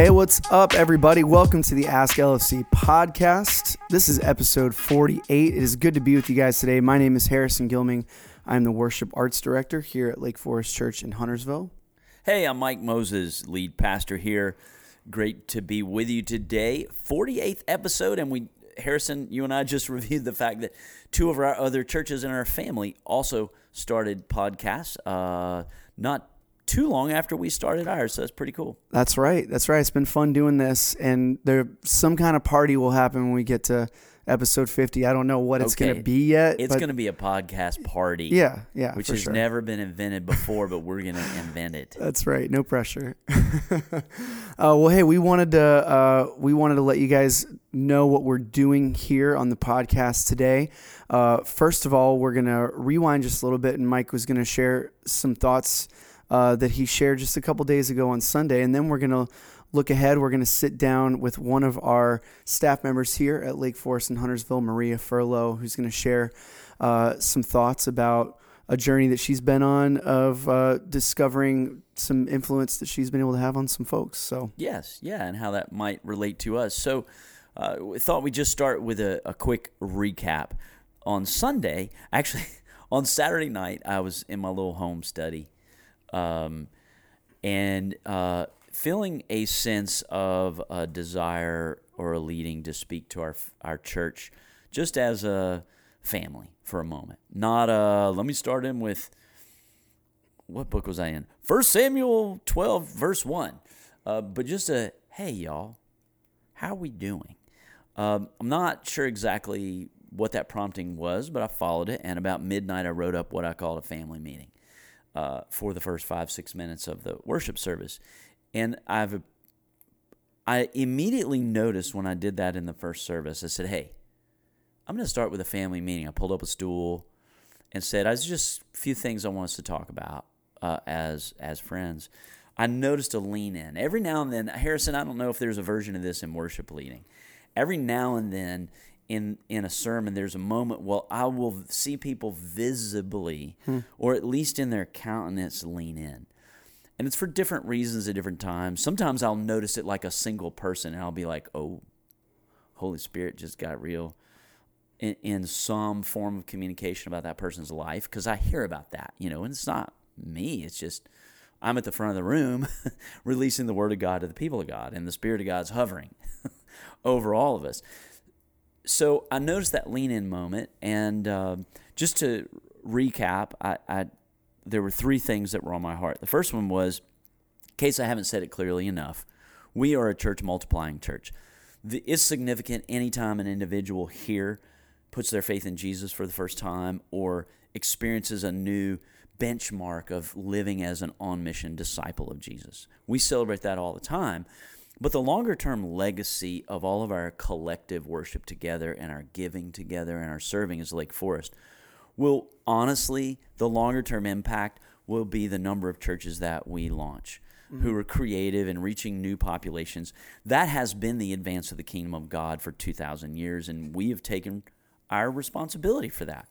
Hey, what's up, everybody? Welcome to the Ask LFC podcast. This is episode 48. It is good to be with you guys today. My name is Harrison Gilming. I'm the worship arts director here at Lake Forest Church in Huntersville. Hey, I'm Mike Moses, lead pastor here. Great to be with you today. 48th episode, and we, Harrison, you and I just reviewed the fact that two of our other churches in our family also started podcasts. Uh, not too long after we started ours, so that's pretty cool. That's right. That's right. It's been fun doing this, and there some kind of party will happen when we get to episode 50. I don't know what it's going to be yet. It's going to be a podcast party. Yeah, yeah. Which has sure. never been invented before, but we're going to invent it. That's right. No pressure. uh, well, hey, we wanted to uh, we wanted to let you guys know what we're doing here on the podcast today. Uh, first of all, we're going to rewind just a little bit, and Mike was going to share some thoughts uh, that he shared just a couple days ago on Sunday, and then we're going to look ahead. We're going to sit down with one of our staff members here at Lake Forest in Huntersville, Maria Furlough, who's going to share uh, some thoughts about a journey that she's been on of uh, discovering some influence that she's been able to have on some folks. So yes, yeah, and how that might relate to us. So uh, we thought we'd just start with a, a quick recap. On Sunday, actually, on Saturday night, I was in my little home study, um, and uh, feeling a sense of a desire or a leading to speak to our our church just as a family for a moment. Not a let me start in with what book was I in? First Samuel 12 verse 1. Uh, but just a hey y'all, how are we doing? Um, I'm not sure exactly what that prompting was, but I followed it. And about midnight, I wrote up what I called a family meeting uh, for the first five, six minutes of the worship service. And I've I immediately noticed when I did that in the first service, I said, Hey, I'm going to start with a family meeting. I pulled up a stool and said, "I just a few things I want us to talk about uh, as as friends." I noticed a lean in every now and then. Harrison, I don't know if there's a version of this in worship leading. Every now and then in in a sermon, there's a moment. Well, I will see people visibly, hmm. or at least in their countenance, lean in and it's for different reasons at different times. Sometimes I'll notice it like a single person, and I'll be like, "Oh, Holy Spirit just got real." In, in some form of communication about that person's life, because I hear about that, you know, and it's not me. It's just I'm at the front of the room releasing the word of God to the people of God, and the Spirit of God's hovering over all of us. So I noticed that lean in moment, and uh, just to recap, I, I there were three things that were on my heart. The first one was, in case I haven't said it clearly enough, we are a church multiplying church. The, it's significant anytime an individual here puts their faith in Jesus for the first time or experiences a new benchmark of living as an on mission disciple of Jesus. We celebrate that all the time. But the longer term legacy of all of our collective worship together and our giving together and our serving as Lake Forest will honestly, the longer term impact will be the number of churches that we launch. Mm-hmm. Who are creative and reaching new populations. That has been the advance of the kingdom of God for 2,000 years, and we have taken our responsibility for that.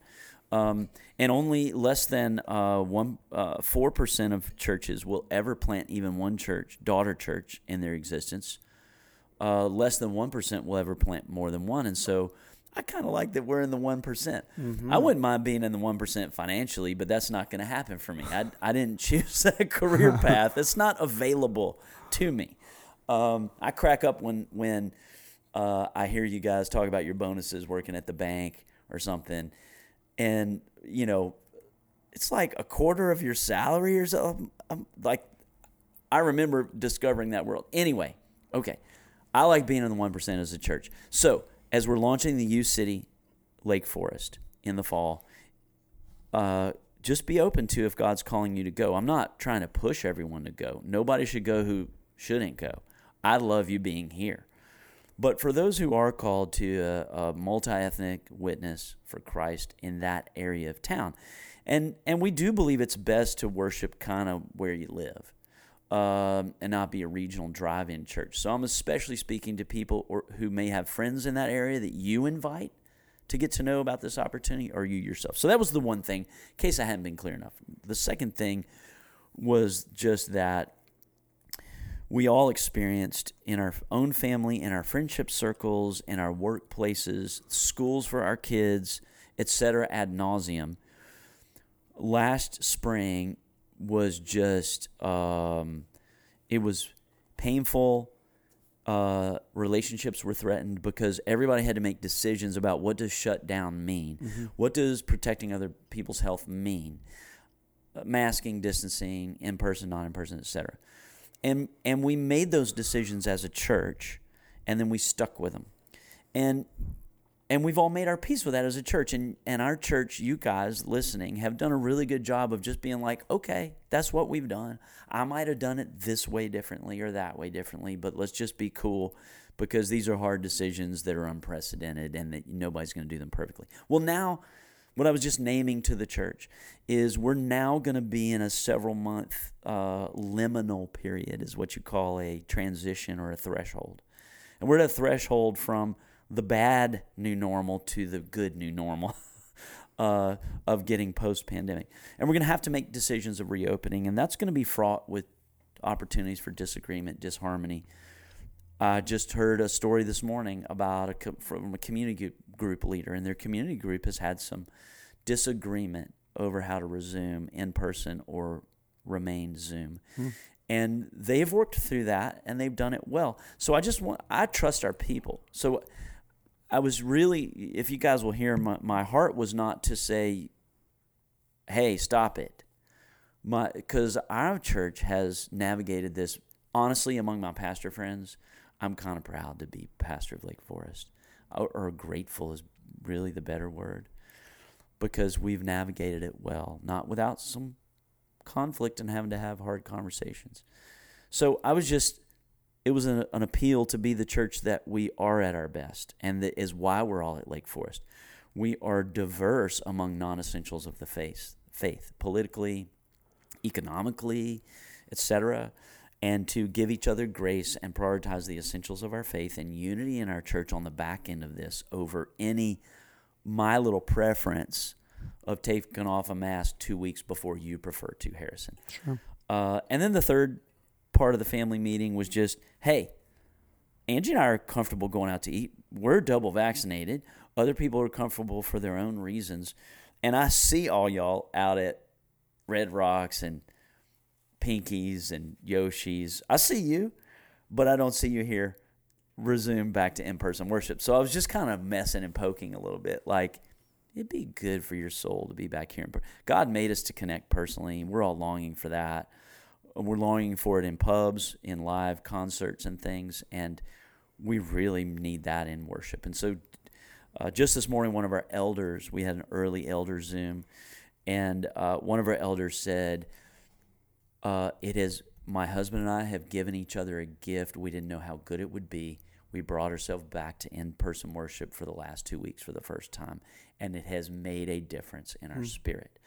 Um, and only less than uh, one uh, four percent of churches will ever plant even one church, daughter church, in their existence. Uh, less than one percent will ever plant more than one, and so I kind of like that we're in the one mm-hmm. I wouldn't mind being in the one percent financially, but that's not going to happen for me. I, I didn't choose that career path. It's not available to me. Um, I crack up when when uh, I hear you guys talk about your bonuses working at the bank or something, and you know, it's like a quarter of your salary or something. I'm like, I remember discovering that world. Anyway, okay, I like being in the one percent as a church. So as we're launching the U City Lake Forest in the fall, uh, just be open to if God's calling you to go. I'm not trying to push everyone to go. Nobody should go who shouldn't go. I love you being here. But for those who are called to a, a multi ethnic witness for Christ in that area of town, and, and we do believe it's best to worship kind of where you live um, and not be a regional drive-in church. So I'm especially speaking to people or, who may have friends in that area that you invite to get to know about this opportunity, or you yourself. So that was the one thing. In case I hadn't been clear enough. The second thing was just that we all experienced in our own family, in our friendship circles, in our workplaces, schools for our kids, etc., ad nauseum. Last spring was just, um, it was painful. Uh, relationships were threatened because everybody had to make decisions about what does shut down mean, mm-hmm. what does protecting other people's health mean, uh, masking, distancing, in person, non in person, etc and and we made those decisions as a church and then we stuck with them and and we've all made our peace with that as a church and and our church you guys listening have done a really good job of just being like okay that's what we've done. I might have done it this way differently or that way differently but let's just be cool because these are hard decisions that are unprecedented and that nobody's going to do them perfectly. Well now what I was just naming to the church is we're now going to be in a several month uh, liminal period, is what you call a transition or a threshold. And we're at a threshold from the bad new normal to the good new normal. Uh, of getting post pandemic. And we're going to have to make decisions of reopening, and that's going to be fraught with opportunities for disagreement, disharmony. I just heard a story this morning about a from a community group leader, and their community group has had some disagreement over how to resume in person or remain Zoom. Hmm. And they've worked through that and they've done it well. So I just want, I trust our people. So I was really, if you guys will hear, my, my heart was not to say, hey, stop it. My, because our church has navigated this honestly among my pastor friends. I'm kind of proud to be pastor of Lake Forest, or, or grateful is really the better word because we've navigated it well, not without some conflict and having to have hard conversations. So I was just, it was an, an, appeal to be the church that we are at our best, and that is why we're all at Lake Forest. We are diverse among non essentials of the faith, faith, politically, economically, etc., and to give each other grace and prioritize the essentials of our faith and unity in our church on the back end of this over any my little preference of taking off a mask two weeks before you prefer to, Harrison. Sure. Uh, and then the third part of the family meeting was just, hey, Angie and I are comfortable going out to eat. We're double vaccinated. Other people are comfortable for their own reasons. And I see all y'all out at Red Rocks and Pinkies and Yoshi's. I see you, but I don't see you here resume back to in person worship. So I was just kind of messing and poking a little bit. Like, it'd be good for your soul to be back here. God made us to connect personally, we're all longing for that. We're longing for it in pubs, in live concerts, and things. And we really need that in worship. And so, uh, just this morning, one of our elders, we had an early elder Zoom, and uh, one of our elders said, uh, It is my husband and I have given each other a gift. We didn't know how good it would be we brought ourselves back to in person worship for the last two weeks for the first time, and it has made a difference in our mm. spirit.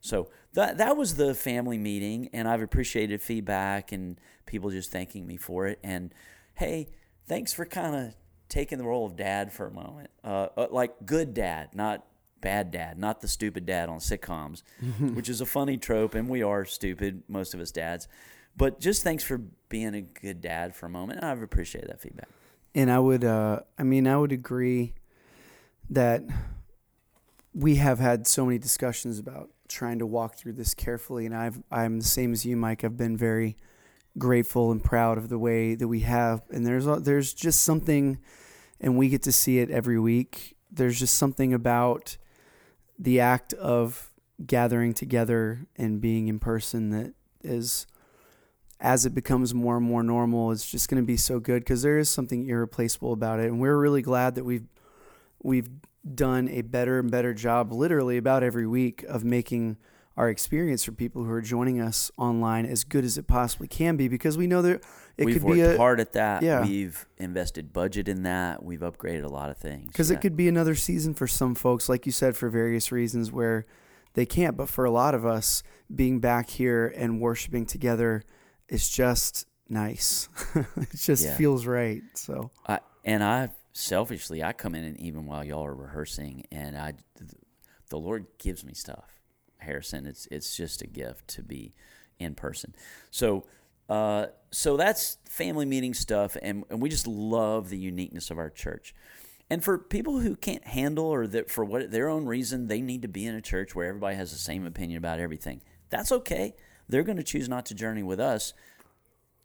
So that that was the family meeting, and I've appreciated feedback and people just thanking me for it. And hey, thanks for kind of taking the role of dad for a moment, uh, uh, like good dad, not bad dad, not the stupid dad on sitcoms, which is a funny trope, and we are stupid, most of us dads. But just thanks for being a good dad for a moment, I've appreciated that feedback and I would, uh, I mean, I would agree that we have had so many discussions about trying to walk through this carefully, and I've, I'm the same as you, Mike. I've been very grateful and proud of the way that we have, and there's, there's just something, and we get to see it every week. There's just something about the act of gathering together and being in person that is as it becomes more and more normal, it's just going to be so good because there is something irreplaceable about it, and we're really glad that we've we've done a better and better job, literally about every week, of making our experience for people who are joining us online as good as it possibly can be because we know that it we've could worked be a, hard at that. Yeah. We've invested budget in that. We've upgraded a lot of things. Because it could be another season for some folks, like you said, for various reasons where they can't. But for a lot of us, being back here and worshiping together is just nice. it just yeah. feels right. So I and I selfishly I come in and even while y'all are rehearsing and I the Lord gives me stuff. Harrison, it's it's just a gift to be in person. So Uh, so that's family meeting stuff, and, and we just love the uniqueness of our church. And for people who can't handle or that for what their own reason they need to be in a church where everybody has the same opinion about everything, that's okay. They're going to choose not to journey with us.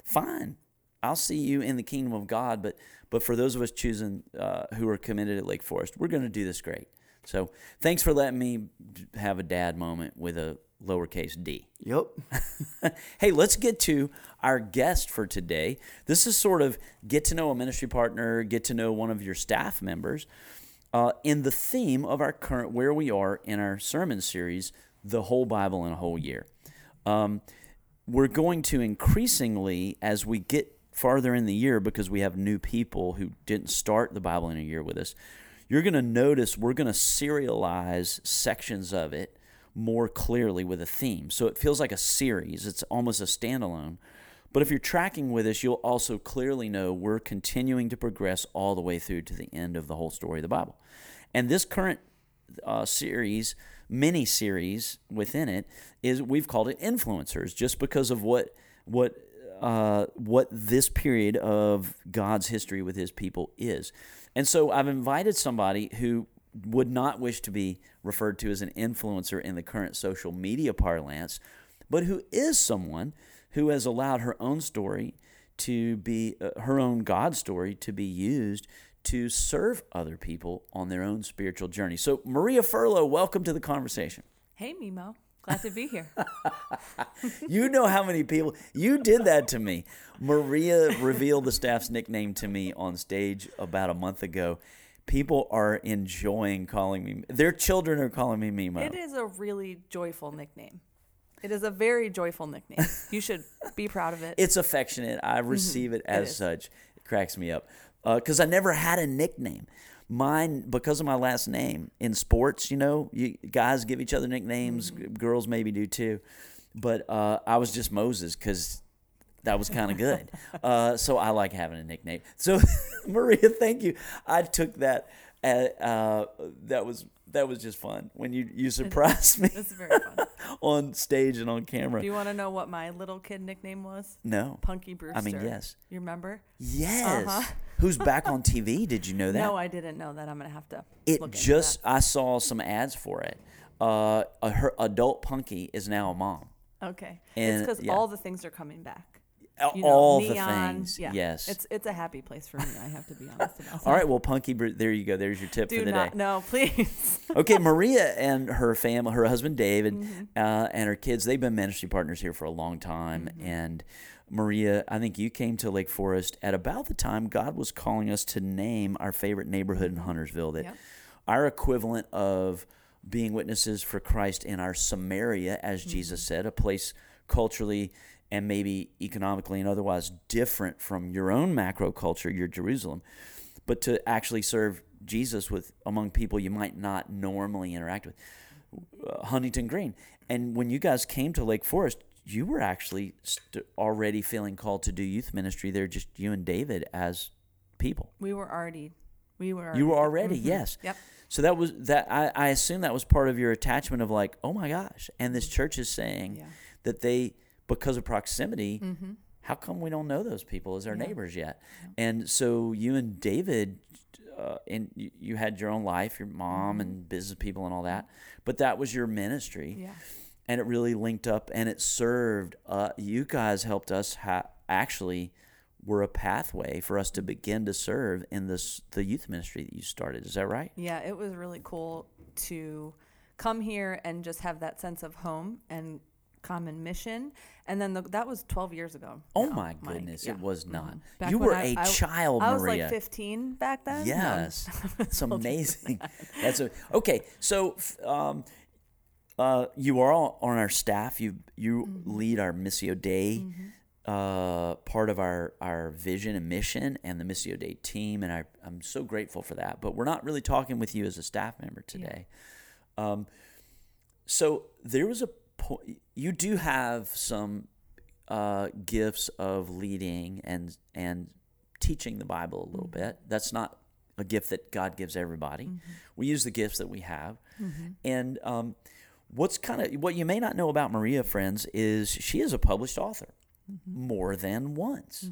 Fine, I'll see you in the kingdom of God. But but for those of us choosing uh, who are committed at Lake Forest, we're going to do this great. So thanks for letting me have a dad moment with a lowercase d. Yep. hey, let's get to our guest for today. This is sort of get to know a ministry partner, get to know one of your staff members. Uh, in the theme of our current where we are in our sermon series, the whole Bible in a whole year. Um, we're going to increasingly, as we get farther in the year, because we have new people who didn't start the Bible in a year with us, you're going to notice we're going to serialize sections of it more clearly with a theme. So it feels like a series, it's almost a standalone. But if you're tracking with us, you'll also clearly know we're continuing to progress all the way through to the end of the whole story of the Bible. And this current uh, series, mini series within it, is we've called it influencers, just because of what what uh, what this period of God's history with His people is. And so I've invited somebody who would not wish to be referred to as an influencer in the current social media parlance, but who is someone who has allowed her own story to be uh, her own God story to be used to serve other people on their own spiritual journey. So, Maria Furlough, welcome to the conversation. Hey, Mimo. Glad to be here. you know how many people you did that to me. Maria revealed the staff's nickname to me on stage about a month ago. People are enjoying calling me. Their children are calling me Mimo. It is a really joyful nickname. It is a very joyful nickname. You should be proud of it. It's affectionate. I mm-hmm. receive it as is. such. It cracks me up uh, because I never had a nickname. Mine, because of my last name in sports, you know, you, guys give each other nicknames. Mm-hmm. Girls maybe do too, but uh, I was just Moses because that was kind of good. uh, so I like having a nickname. So Maria, thank you. I took that. At, uh, that was that was just fun when you you surprised me It's very fun. on stage and on camera. Do you want to know what my little kid nickname was? no, Punky Brewster. I mean yes. You remember? Yes. Uh-huh. Who's back on TV? Did you know that? No, I didn't know that. I'm gonna have to. it just I saw some ads for it. Uh, her adult Punky is now a mom. okay. and- it's because yeah. all the things are coming back. You know, All the things. Yeah. Yes. It's it's a happy place for me. I have to be honest about. All right. Well, Punky, there you go. There's your tip Do for the not. day. No, please. okay, Maria and her family, her husband David, Mm-hmm. uh, and her kids, they've been ministry partners here for a long time. Mm-hmm. And Maria, I think you came to Lake Forest at about the time God was calling us to name our favorite neighborhood in Huntersville. That Yep. our equivalent of being witnesses for Christ in our Samaria, as Jesus Mm-hmm. said, a place culturally and maybe economically and otherwise different from your own macro culture, your Jerusalem, but to actually serve Jesus with among people you might not normally interact with. Uh, Huntington Green. And when you guys came to Lake Forest, you were actually st- already feeling called to do youth ministry there, just you and David as people. we were already. We were. You were already- already, Mhm. yes. Yep. So that was that. I, I assume that was part of your attachment of like, oh my gosh, and this church is saying Yeah. that they, because of proximity, Mm-hmm. how come we don't know those people as our Yeah. neighbors yet? And so you and David, uh, and you, you had your own life, your mom and business people and all that, but that was your ministry, Mm-hmm. Yeah. and it really linked up and it served. Uh, you guys helped us ha- actually were a pathway for us to begin to serve in this the youth ministry that you started. Is that right? Yeah, it was really cool to come here and just have that sense of home and common mission. And then the, that was 12 years ago. Oh now, my goodness, Yeah. it was not. Mhm. You were I- a I- child, I was Maria. like 15 back then. No, Yes, it's older than amazing. That's a, okay. So, um, uh, you are all on our staff. You you Mm-hmm. lead our Missio Dei, uh, part of our our vision and mission, and the Missio Dei team. And I I'm so grateful for that. But we're not really talking with you as a staff member today. Um, so there was a point. You do have some uh, gifts of leading and and teaching the Bible a little bit. That's not a gift that God gives everybody. We use the gifts that we have, and um, what's kind of what you may not know about Maria, friends, is she is a published author. more than once.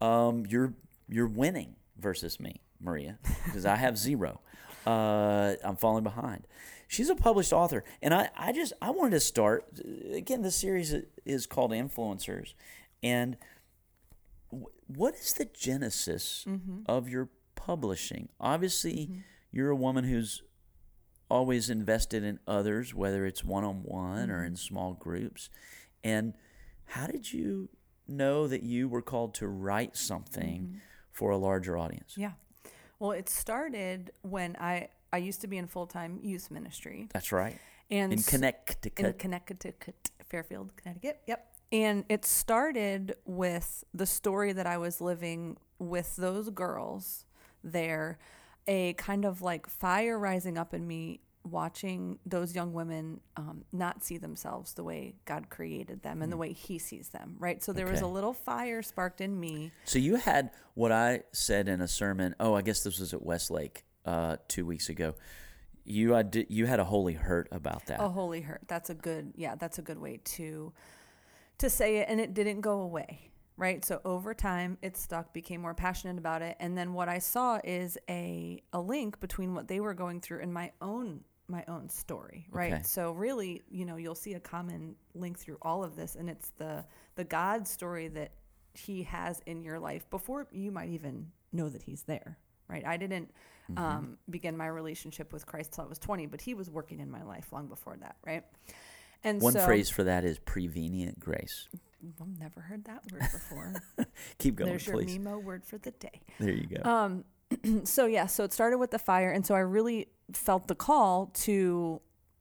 Um, you're you're winning versus me, Maria, because I have zero. Uh, I'm falling behind. She's a published author, and I, I just I wanted to start again. This series is called Influencers, and what is the genesis mm-hmm. of your publishing? Obviously, mm-hmm. you're a woman who's always invested in others, whether it's one on one or in mm-hmm. small groups. And how did you know that you were called to write something for a larger audience? Yeah. Well, it started when I I used to be in full time youth ministry That's right. and In Connecticut. in Connecticut, Fairfield, Connecticut. Yep. And it started with the story that I was living with those girls there, a kind of like fire rising up in me watching those young women um, not see themselves the way God created them and the way He sees them, right? So there was a little fire sparked in me. So you had what I said in a sermon. Oh, I guess this was at Westlake uh, two weeks ago. You had you had a holy hurt about that. A holy hurt. That's a good, yeah, that's a good way to to say it. And it didn't go away, right? So over time, it stuck. Became more passionate about it. And then what I saw is a a link between what they were going through and my own my own story, right? Okay. So really, you know, you'll see a common link through all of this, and it's the the God story that He has in your life before you might even know that He's there, right? I didn't um, begin my relationship with Christ till I was 20, but He was working in my life long before that, right? And One so, phrase for that is prevenient grace. I've never heard that word before. Keep going, There's your please. Mimo word for the day. There you go. Um, so yeah, so it started with the fire, and so I really felt the call to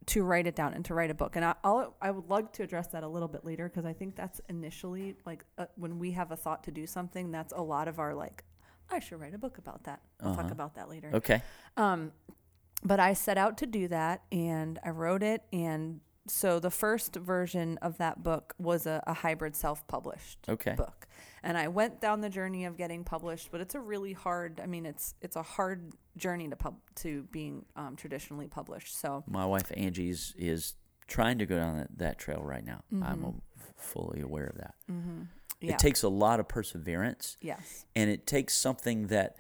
to write it down and to write a book. And I, I'll I would like to address that a little bit later because I think that's initially like uh, when we have a thought to do something, that's a lot of our like, I should write a book about that. I'll talk Uh-huh. about that later. okay. Um, but I set out to do that and I wrote it. And so the first version of that book was a, a hybrid self published Okay. book. And I went down the journey of getting published, but it's a really hard, I mean, it's, it's a hard journey to pub, to being um, traditionally published. So My wife Angie's is trying to go down that, that trail right now. I'm a, fully aware of that. Mm-hmm. Yeah. It takes a lot of perseverance, yes. and it takes something that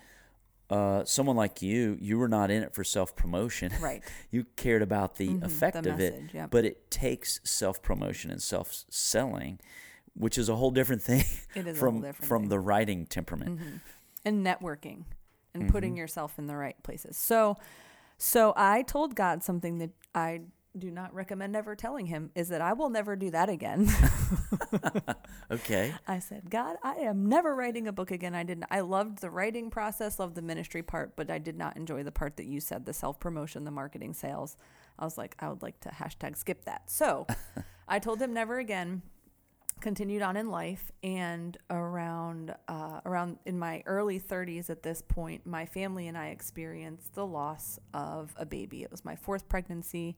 uh, someone like you, you were not in it for self promotion. Right. you cared about the Mhm, the effect of it, yep. but it takes self promotion and self selling, which is a whole different thing It is from different from thing. the writing temperament. Mhm. and networking and Mm-hmm. putting yourself in the right places. So so I told God something that I do not recommend ever telling him is that I will never do that again. Okay. I said, God, I am never writing a book again. I didn't I loved the writing process, loved the ministry part, but I did not enjoy the part that you said, the self promotion, the marketing sales. I was like, I would like to hashtag skip that. So I told him never again. Continued on in life, and around uh, around in my early 30s at this point, my family and I experienced the loss of a baby. It was my fourth pregnancy,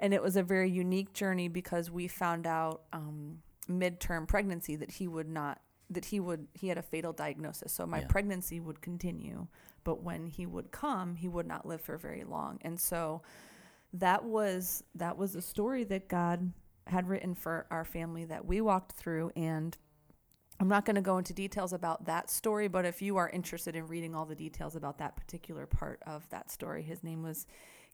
and it was a very unique journey because we found out um, midterm pregnancy that he would not that he would he had a fatal diagnosis. So my Yeah. pregnancy would continue but when he would come he would not live for very long. And so that was that was a story that god had written for our family that we walked through. And I'm not going to go into details about that story, but if you are interested in reading all the details about that particular part of that story, his name was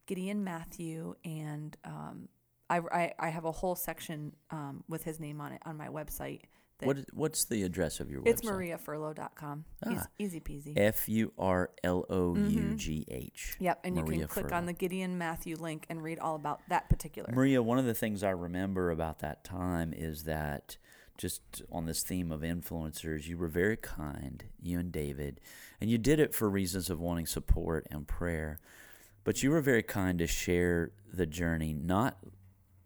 Gideon Matthew, and um, I, I, I have a whole section um, with his name on it on my website. That What what's the address of your it's website? It's mariafurlough.com. Ah. Easy, easy peasy. F U R L O U G H. Yep, and you can click Furlough. on the Gideon Matthew link and read all about that particular. Maria, one of the things I remember about that time is that just on this theme of influencers, you were very kind, you and David, and you did it for reasons of wanting support and prayer. But you were very kind to share the journey, not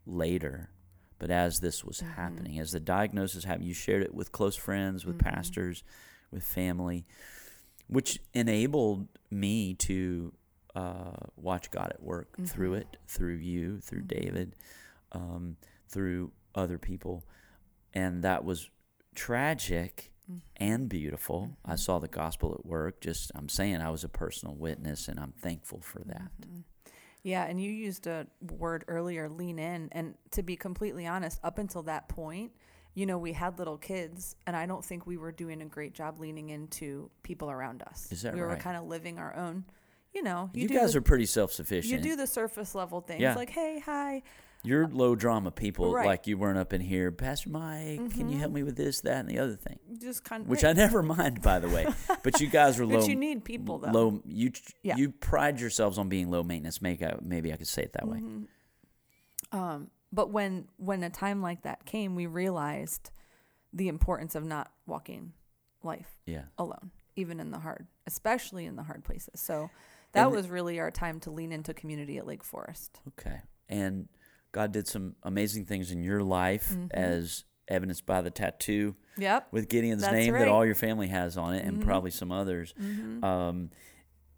later, but as this was Mm-hmm. happening, as the diagnosis happened. You shared it with close friends, with Mm-hmm. pastors, with family, which enabled me to uh, watch God at work Mm-hmm. through it, through you, through David, um, through other people. And that was tragic Mm-hmm. and beautiful. I saw the gospel at work. Just, I'm saying I was a personal witness, and I'm thankful for that. Mm-hmm. Yeah, and you used a word earlier, lean in. And to be completely honest, up until that point, you know, we had little kids, and I don't think we were doing a great job leaning into people around us. Is that we were kind of living our own. You know, You, do guys the, are pretty self-sufficient. You do the surface level things Yeah. like, hey, hi, You're low drama people. Right. Mm-hmm. Like you weren't up in here, Pastor Mike. Can you help me with this, that, and the other thing? just kind of Which I never mind, by the way. But you guys are low. But you need people though. low. You Yeah. you pride yourselves on being low maintenance. Make I, maybe I could say it that way. Mm-hmm. Um, but when when a time like that came, we realized the importance of not walking life Yeah. alone, even in the hard, especially in the hard places. So that And- was really our time to lean into community at Lake Forest. Okay. And God did some amazing things in your life, Mm-hmm. as evidenced by the tattoo Yep. with Gideon's That's name right. Mm-hmm. that all your family has on it, and probably some others. Um,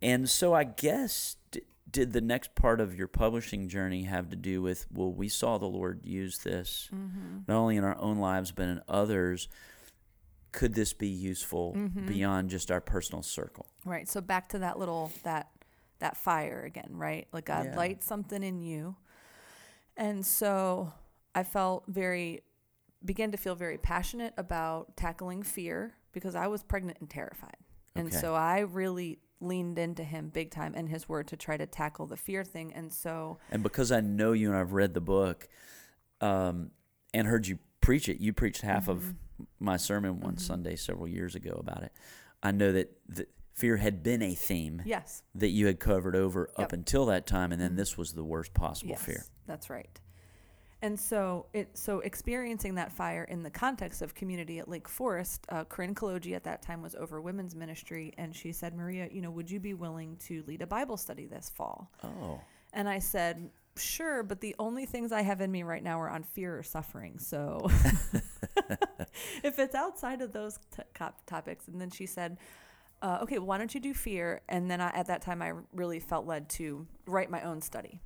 and so I guess d- did the next part of your publishing journey have to do with well, we saw the Lord use this Mm-hmm. not only in our own lives but in others. Could this be useful Mm-hmm. beyond just our personal circle? Right. So back to that little that that fire again, right? Like God Yeah. lights something in you. And so I felt very began to feel very passionate about tackling fear because I was pregnant and terrified. And Okay. so I really leaned into him big time and his word to try to tackle the fear thing. And so And because I know you and I've read the book um, and heard you preach it, you preached half of Mm-hmm. my sermon one Sunday several years ago about it. I know that the fear had been a theme yes. that you had covered over Yep. Mm-hmm. up until that time, and then this was the worst possible Yes, fear. That's right. And so it so experiencing that fire in the context of community at Lake Forest, uh, Corinne Kaloji at that time was over women's ministry, and she said, Maria, you know, would you be willing to lead a Bible study this fall? Oh, And I said, sure, but the only things I have in me right now are on fear or suffering. So if it's outside of those t- cop- topics, and then she said, uh, okay, well, why don't you do fear? And then I, at that time, I really felt led to write my own study.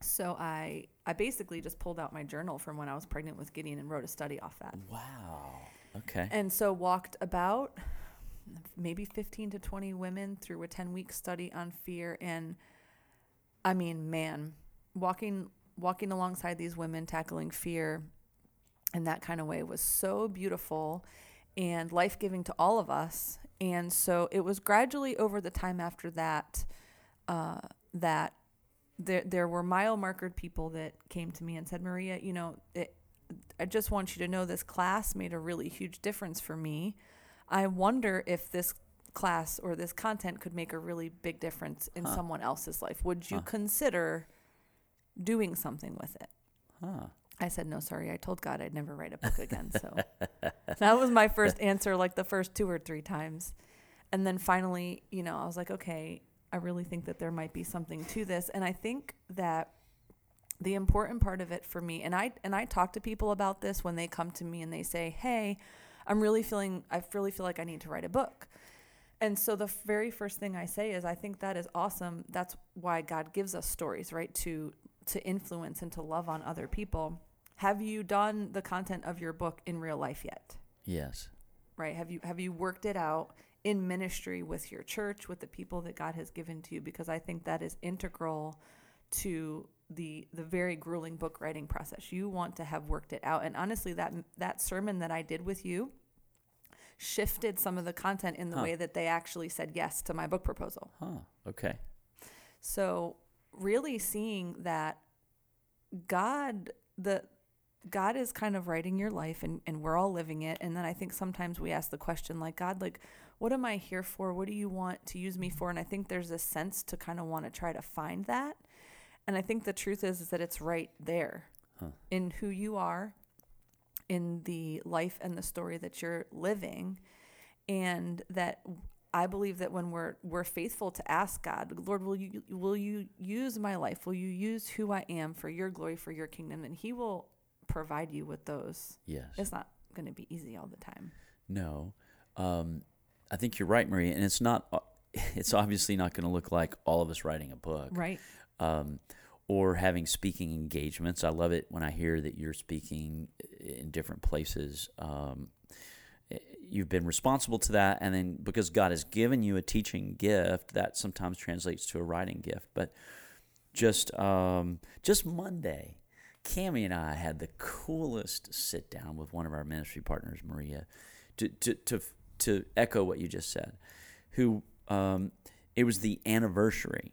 So I, I basically just pulled out my journal from when I was pregnant with Gideon and wrote a study off that. wow. Okay. And so walked about maybe 15 to 20 women through a 10 week study on fear and I mean, man, walking walking alongside these women tackling fear in that kind of way was so beautiful and life-giving to all of us. And so it was gradually over the time after that uh, that there there were mile markered people that came to me and said, Maria, you know, it, I just want you to know this class made a really huge difference for me. I wonder if this class or this content could make a really big difference in Huh. someone else's life. Would you Huh. consider doing something with it? Huh. I said, no, sorry. I told God I'd never write a book again. So that was my first answer, like the first two or three times. And then finally, you know, I was like, okay, I really think that there might be something to this. And I think that the important part of it for me, and I and I talk to people about this when they come to me and they say, hey, I'm really feeling, I really feel like I need to write a book. And so the very first thing I say is, I think that is awesome. That's why God gives us stories, right? To to influence and to love on other people. Have you done the content of your book in real life yet? Yes. Right? Have you have you worked it out in ministry with your church, with the people that God has given to you? Because I think that is integral to the the very grueling book writing process. You want to have worked it out. And honestly, that that sermon that I did with you shifted some of the content in the Huh. way that they actually said yes to my book proposal. Huh. Okay. So really seeing that God the God is kind of writing your life and, and we're all living it. And then I think sometimes we ask the question like, God, like, what am I here for? What do you want to use me for? And I think there's a sense to kind of want to try to find that. And I think the truth is, is that it's right there Huh. in who you are, in the life and the story that you're living. And that I believe that when we're we're faithful to ask God, Lord, will you will you use my life? Will you use who I am for your glory, for your kingdom? And He will provide you with those. Yes. It's not going to be easy all the time. No, um, I think you're right, Maria, and it's not. It's obviously not going to look like all of us writing a book, Right. um, or having speaking engagements. I love it when I hear that you're speaking in different places. Um, you've been responsible to that, and then because God has given you a teaching gift, that sometimes translates to a writing gift. But just um, just Monday, Cami and I had the coolest sit down with one of our ministry partners, Maria, to to to, to echo what you just said. Who um, it was the anniversary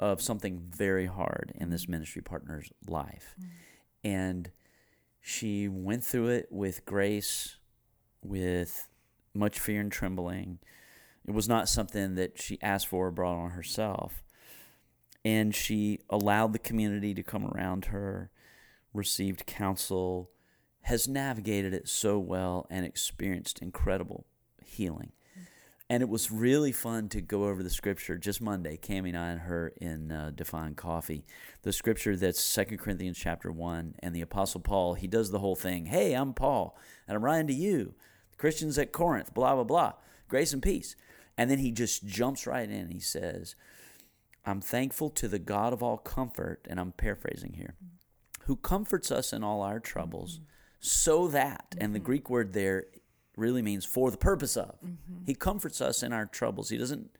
of something very hard in this ministry partner's life, and she went through it with grace, with much fear and trembling. It was not something that she asked for or brought on herself. And she allowed the community to come around her, received counsel, has navigated it so well, and experienced incredible healing. And it was really fun to go over the scripture just Monday, Cami and I and her in uh, Define Coffee. The scripture that's Second Corinthians chapter 1. And the Apostle Paul, he does the whole thing. Hey, I'm Paul, and I'm writing to you, Christians at Corinth, blah, blah, blah. Grace and peace. And then he just jumps right in. He says, I'm thankful to the God of all comfort, and I'm paraphrasing here, who comforts us in all our troubles, so that, and the mm-hmm. Greek word there really means for the purpose of. Mm-hmm. He comforts us in our troubles. He doesn't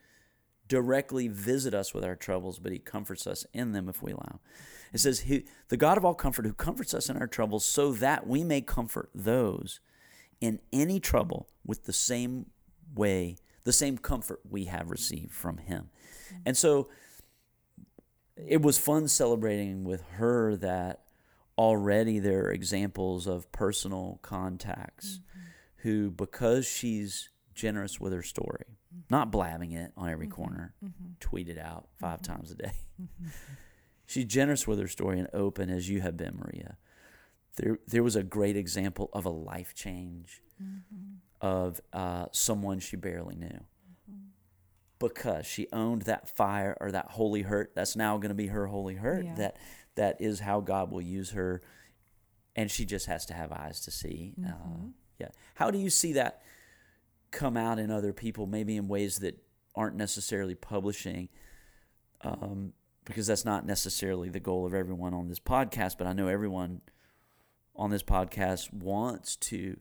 directly visit us with our troubles, but he comforts us in them if we allow. It says, he, The God of all comfort who comforts us in our troubles, so that we may comfort those in any trouble with the same way, the same comfort we have received from him. Mm-hmm. And so it was fun celebrating with her that already there are examples of personal contacts mm-hmm. who, because she's generous with her story, mm-hmm. not blabbing it on every mm-hmm. corner, tweet it out 5 times a day. she's generous with her story and open as you have been, Maria. There, there was a great example of a life change of uh, someone she barely knew. Because she owned that fire or that holy hurt that's now going to be her holy hurt Yeah. that that is how god will use her and she just has to have eyes to see uh, yeah. How do you see that come out in other people maybe in ways that aren't necessarily publishing? Um, because that's not necessarily the goal of everyone on this podcast but i know everyone on this podcast wants to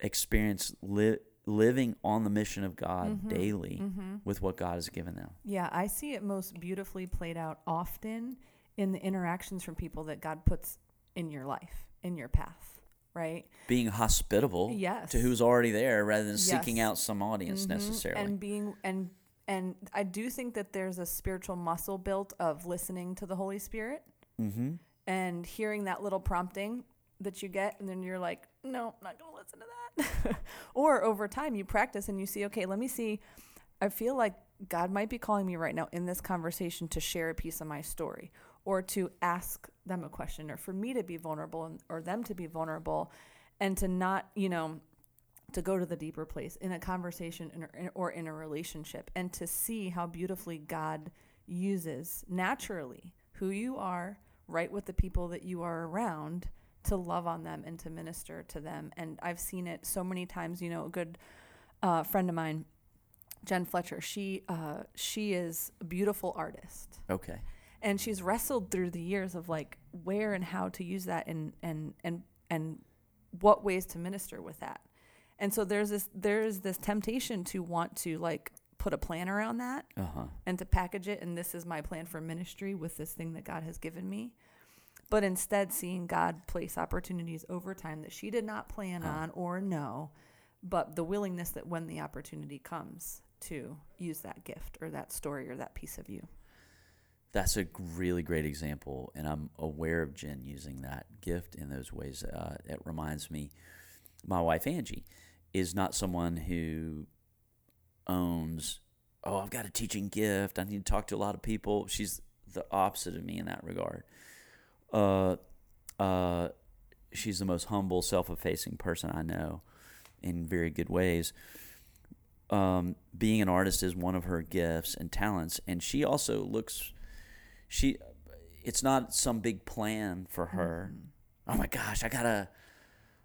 experience li- living on the mission of God daily with what God has given them. Yeah, I see it most beautifully played out often in the interactions from people that God puts in your life, in your path, right? Being hospitable Yes. to who's already there rather than seeking out some audience Mhm. necessarily. And being and and I do think that there's a spiritual muscle built of listening to the Holy Spirit mm-hmm. and hearing that little prompting that you get and then you're like, "No, I'm not going to listen to that." or over time you practice and you see, "Okay, let me see I feel like God might be calling me right now in this conversation to share a piece of my story or to ask them a question or for me to be vulnerable and, or them to be vulnerable and to not, you know, to go to the deeper place in a conversation in a, or in a relationship and to see how beautifully God uses naturally who you are right with the people that you are around to love on them and to minister to them and I've seen it so many times you know a good uh, friend of mine Jen Fletcher she uh, she is a beautiful artist Okay. And she's wrestled through the years of like where and how to use that and and and and what ways to minister with that and so there's this there's this temptation to want to like put a plan around that Uh huh. and to package it and this is my plan for ministry with this thing that God has given me but instead seeing God place opportunities over time that she did not plan Huh. on or know but the willingness that when the opportunity comes to use that gift or that story or that piece of you That's a really great example, and I'm aware of Jen using that gift in those ways. Uh, it reminds me, my wife Angie is not someone who owns. Oh, I've got a teaching gift. I need to talk to a lot of people. She's the opposite of me in that regard. Uh, uh, she's the most humble, self-effacing person I know, in very good ways um, being an artist is one of her gifts and talents, and she also looks. She, it's not some big plan for her. Mm-hmm. Oh my gosh, I gotta,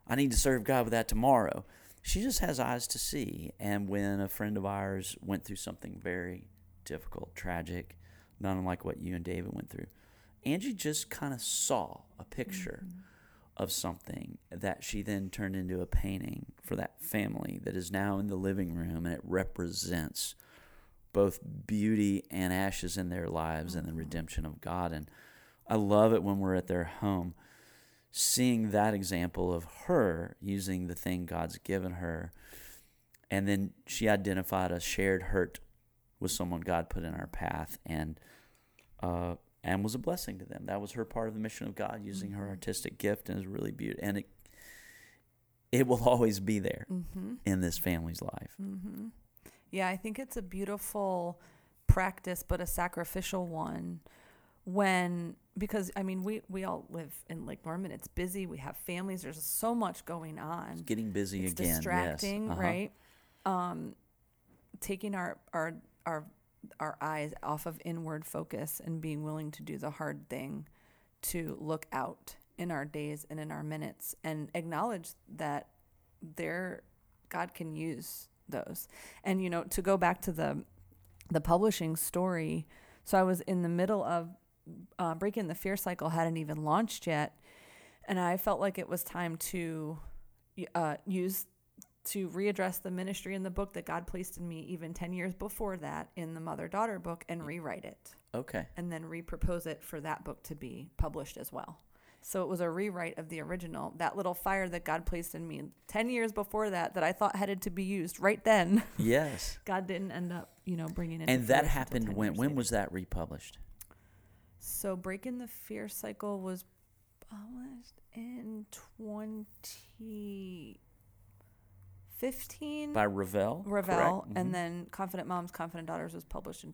I need to serve God with that tomorrow. She just has eyes to see, and when a friend of ours went through something very difficult, tragic, not unlike what you and David went through, Angie just kind of saw a picture mm-hmm. of something that she then turned into a painting for that family that is now in the living room and it represents both beauty and ashes in their lives and the redemption of God and I love it when we're at their home, seeing that example of her using the thing God's given her. And then she identified a shared hurt with someone God put in our path and uh, and was a blessing to them. That was her part of the mission of God, using her artistic gift, and is really beautiful. And it it will always be there Mm-hmm. in this family's life. Mm-hmm. Yeah, I think it's a beautiful practice, but a sacrificial one. When because I mean we we all live in Lake Norman. It's busy. We have families. There's so much going on. It's getting busy it's again. yes. distracting, Uh-huh. right? Um, taking our our our our eyes off of inward focus and being willing to do the hard thing to look out in our days and in our minutes and acknowledge that there God can use those. And you know, to go back to the the publishing story, so I was in the middle of uh, breaking the fear cycle hadn't even launched yet, and I felt like it was time to uh, use to readdress the ministry in the book that God placed in me even 10 years before that in the mother daughter book and rewrite it Okay. and then repropose it for that book to be published as well. So it was a rewrite of the original. That little fire that God placed in me 10 years before that, that I thought headed to be used right then, Yes. God didn't end up, you know, bringing it. and that happened when when was that republished? So Breaking the Fear Cycle was published in 2015. By Revell. Revell, correct? and mm-hmm. then Confident Moms, Confident Daughters was published in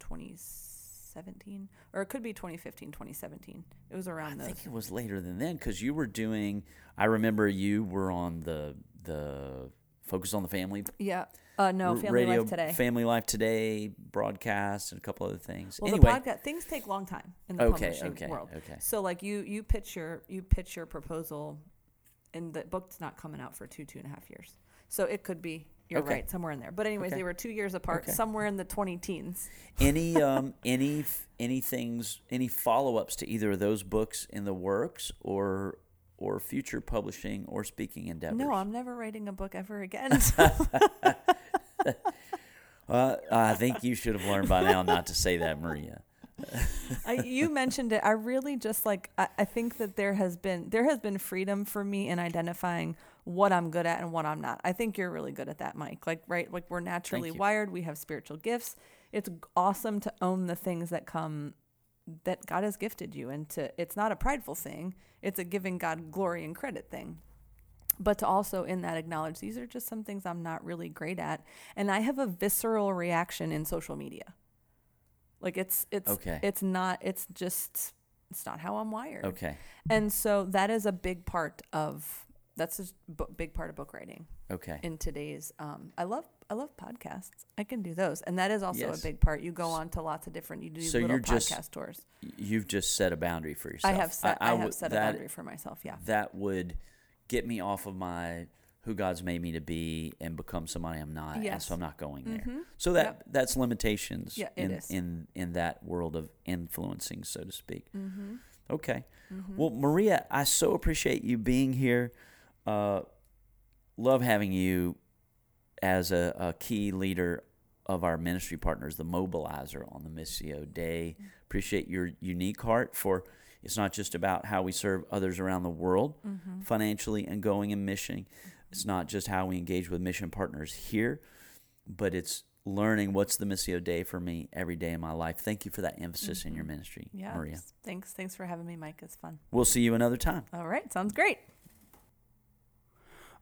2017, or it could be 2015, 2017. It was I around those. I think it was later than then because you were doing. I remember you were on the the Focus on the Family. Yeah. Uh, no, Family radio, Life Today. Family Life Today broadcast and a couple other things. well, anyway, the podcast things take long time in the okay, publishing okay, world. okay. So like you you pitch your you pitch your proposal, and the book's not coming out for two two and a half years. So it could be you're Okay. right somewhere in there. But anyways, Okay. they were two years apart, Okay. somewhere in the 20 teens. any um any any things any follow ups to either of those books in the works or or future publishing or speaking endeavors? No, I'm never writing a book ever again. Uh, I think you should have learned by now not to say that, Maria. I, you mentioned it. I really just like. I, I think that there has been there has been freedom for me in identifying what I'm good at and what I'm not. I think you're really good at that, Mike. Like right, like we're naturally wired. We have spiritual gifts. It's awesome to own the things that come that God has gifted you, and to it's not a prideful thing. It's a giving God glory and credit thing. But to also in that acknowledge these are just some things I'm not really great at, and I have a visceral reaction in social media. Like it's it's Okay. it's not it's just it's not how I'm wired. Okay. And so that is a big part of that's a big part of book writing Okay. in today's um I love I love podcasts. I can do those. And that is also Yes. a big part. You go on to lots of different you do So little you're just- podcast tours. You've just set a boundary for yourself. I have set I, have would- set a that- boundary for myself, yeah. That would get me off of my who God's made me to be and become somebody I'm not. And Yes. so I'm not going there. Mhm. So that Yep. that's limitations Yeah, in, in in that world of influencing, so to speak. Mhm. Okay. Mhm. Well, Maria, I so appreciate you being here. Uh, love having you as a, a key leader of our ministry partners, the mobilizer on the Missio Dei. Appreciate your unique heart for it's not just about how we serve others around the world Mhm. financially and going and mission. It's not just how we engage with mission partners here, but it's learning what's the Missio Dei for me every day in my life. Thank you for that emphasis in your Mhm. ministry, Yeah. Maria. Thanks. Thanks for having me, Mike. It's fun. We'll see you another time. All right. Sounds great.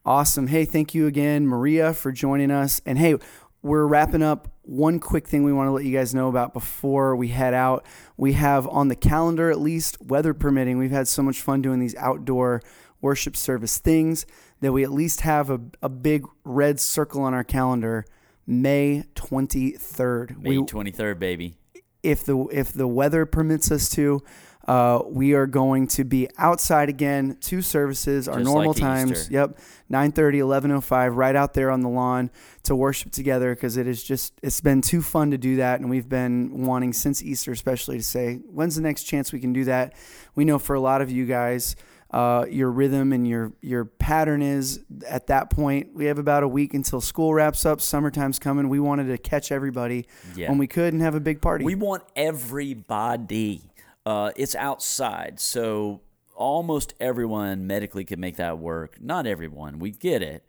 Awesome. Hey, thank you again, Maria, for joining us. And hey, we're wrapping up. One quick thing we want to let you guys know about before we head out. We have on the calendar, at least weather permitting, we've had so much fun doing these outdoor worship service things that we at least have a, a big red circle on our calendar May 23rd. May We- 23rd, baby. if the if the weather permits us to, uh, we are going to be outside again. Two services, our Just normal like times. Easter. Yep, 9:30, 11:05, right out there on the lawn to worship together because it is just it's been too fun to do that, and we've been wanting since Easter, especially to say when's the next chance we can do that. We know for a lot of you guys. Uh, your rhythm and your your pattern is at that point. We have about a week until school wraps up. Summertime's coming. We wanted to catch everybody Yeah. when we could and have a big party. We want everybody. Uh, it's outside, so almost everyone medically could make that work. Not everyone, we get it.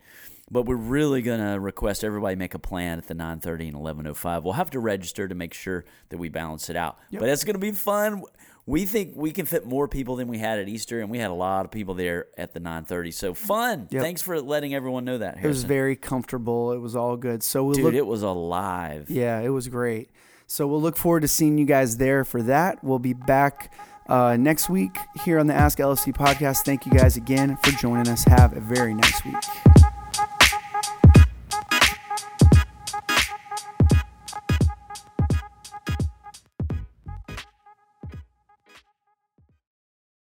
But we're really gonna request everybody make a plan at the 9:30 and 11:05. We'll have to register to make sure that we balance it out. But it's gonna be fun. We think we can fit more people than we had at Easter, and we had a lot of people there at the 9:30. So fun! Yep. Thanks for letting everyone know that. It was very comfortable. It was all good. So we'll dude. look. it was alive. Yeah, it was great. So we'll look forward to seeing you guys there for that. We'll be back uh, next week here on the Ask LFC podcast. Thank you guys again for joining us. Have a very nice week.